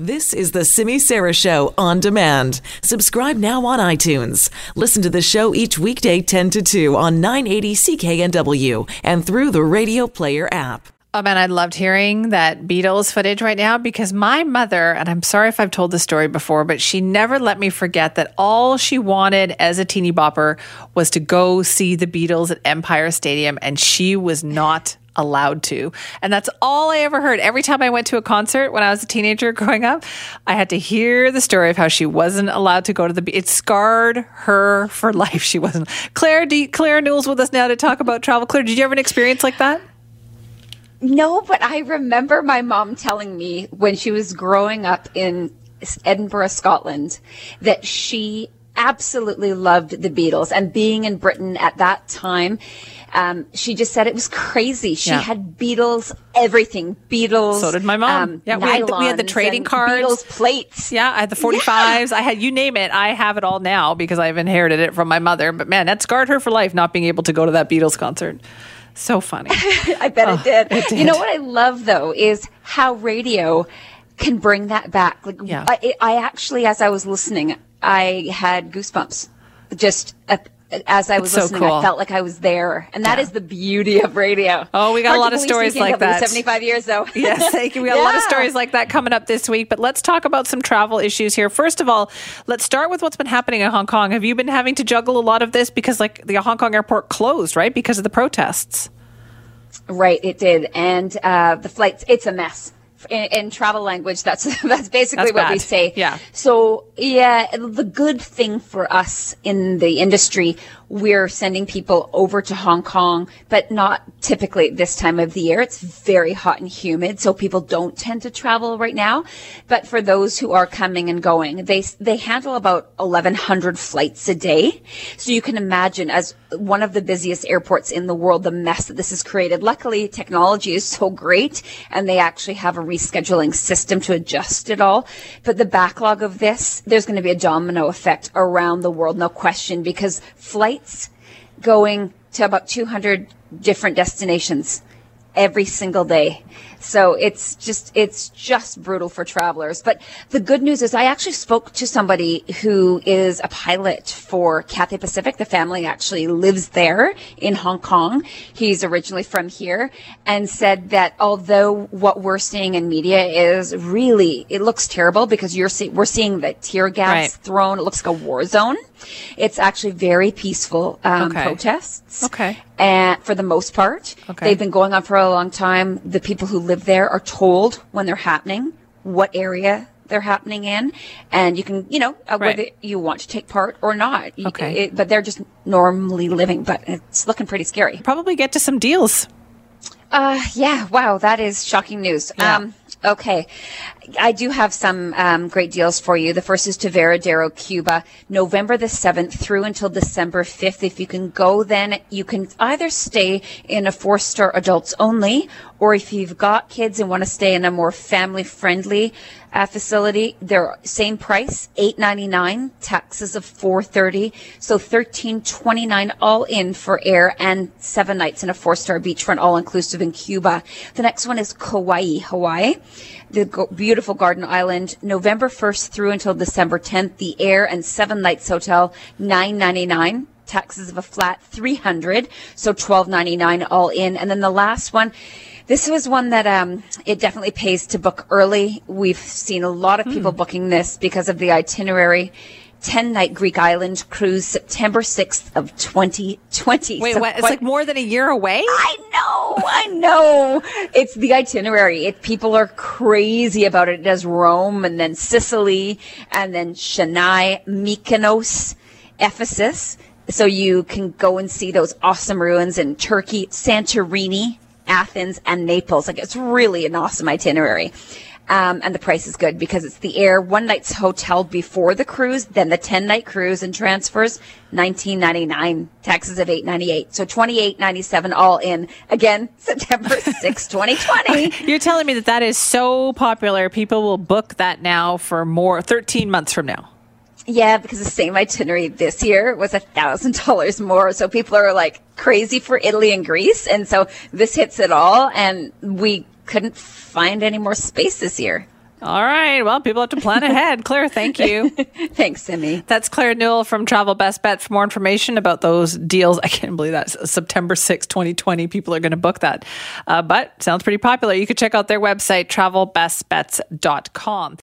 This is the Simi Sara Show on demand. Subscribe now on iTunes. Listen to the show each weekday 10 to 2 on 980 CKNW and through the Radio Player app. Oh man, I loved hearing that Beatles footage right now because my mother, and I'm sorry if I've told the story before, but she never let me forget that all she wanted as a teeny bopper was to go see the Beatles at Empire Stadium, and she was not allowed to. And that's all I ever heard. Every time I went to a concert when I was a teenager growing up, I had to hear the story of how she wasn't allowed to go to the beach. it scarred her for life. She wasn't. Claire, you, Claire Newell's with us now to talk about travel. Claire, did you have an experience like that? No, but I remember my mom telling me when she was growing up in Edinburgh, Scotland, that she absolutely loved the Beatles and being in Britain at that time. Um, she just said it was crazy. She yeah. had Beatles, everything. Beatles. So did my mom. Um, yeah, we had, the, we had, the, trading cards. Beatles plates. Yeah, I had the 45s. Yeah. I had, you name it. I have it all now because I've inherited it from my mother. But man, that scarred her for life not being able to go to that Beatles concert. So funny. I bet oh, it, did. it, did. You know what I love though is how radio can bring that back. Like, yeah. I, I actually, as I was listening, I had goosebumps. Just as I was so listening, cool. I felt like I was there, and that yeah. is the beauty of radio. Oh, we got Hard a lot of stories like that. Seventy-five years, though. yes, thank you. We got yeah. a lot of stories like that coming up this week. But let's talk about some travel issues here. First of all, let's start with what's been happening in Hong Kong. Have you been having to juggle a lot of this because, like, the Hong Kong airport closed, right, because of the protests? Right, it did, and uh, the flights. It's a mess in, in, travel language, that's that's basically that's what bad. we say. Yeah. So yeah, the good thing for us in the industry we're sending people over to Hong Kong, but not typically this time of the year. It's very hot and humid, so people don't tend to travel right now. But for those who are coming and going, they they handle about 1,100 flights a day. So you can imagine, as one of the busiest airports in the world, the mess that this has created. Luckily, technology is so great, and they actually have a rescheduling system to adjust it all. But the backlog of this, there's going to be a domino effect around the world, no question, because flights going to about 200 different destinations every single day. So it's just, it's just brutal for travelers. But the good news is I actually spoke to somebody who is a pilot for Cathay Pacific. The family actually lives there in Hong Kong. He's originally from here and said that although what we're seeing in media is really, it looks terrible because you're see, we're seeing the tear gas right. thrown. It looks like a war zone. It's actually very peaceful um, okay. protests. Okay. And for the most part, okay. they've been going on for a long time. The people who live there are told when they're happening, what area they're happening in, and you can, you know, uh, right. whether you want to take part or not. Okay. It, but they're just normally living, but it's looking pretty scary. Probably get to some deals. Uh, yeah. Wow, that is shocking news. Yeah. Um, Okay. I do have some um, great deals for you. The first is to Varadero, Cuba, November the 7th through until December 5th. If you can go then, you can either stay in a four star adults only, or if you've got kids and want to stay in a more family friendly uh, facility, they're same price, eight ninety nine, taxes of four thirty, so thirteen twenty nine all in for air and seven nights in a four star beachfront all inclusive in Cuba. The next one is Kauai, Hawaii, the go- beautiful Garden Island, November first through until December tenth. The air and seven nights hotel, nine ninety nine taxes of a flat 300 so 12.99 all in and then the last one this was one that um, it definitely pays to book early. We've seen a lot of people mm. booking this because of the itinerary. 10 night Greek island cruise September 6th of 2020. Wait, so what? It's like more than a year away? I know. I know. It's the itinerary. It, people are crazy about it. It does Rome and then Sicily and then Chania, Mykonos, Ephesus. So you can go and see those awesome ruins in Turkey, Santorini, Athens, and Naples. Like it's really an awesome itinerary. Um, and the price is good because it's the air one night's hotel before the cruise, then the 10 night cruise and transfers, 1999, taxes of 898. So 2897 all in. Again, September 6, 2020. You're telling me that that is so popular. People will book that now for more 13 months from now. Yeah, because the same itinerary this year was a thousand dollars more. So people are like crazy for Italy and Greece. And so this hits it all. And we couldn't find any more space this year. All right. Well, people have to plan ahead. Claire, thank you. Thanks, Simi. That's Claire Newell from Travel Best Bet. For more information about those deals, I can't believe that September 6, 2020, people are going to book that. Uh, but sounds pretty popular. You could check out their website, travelbestbets.com.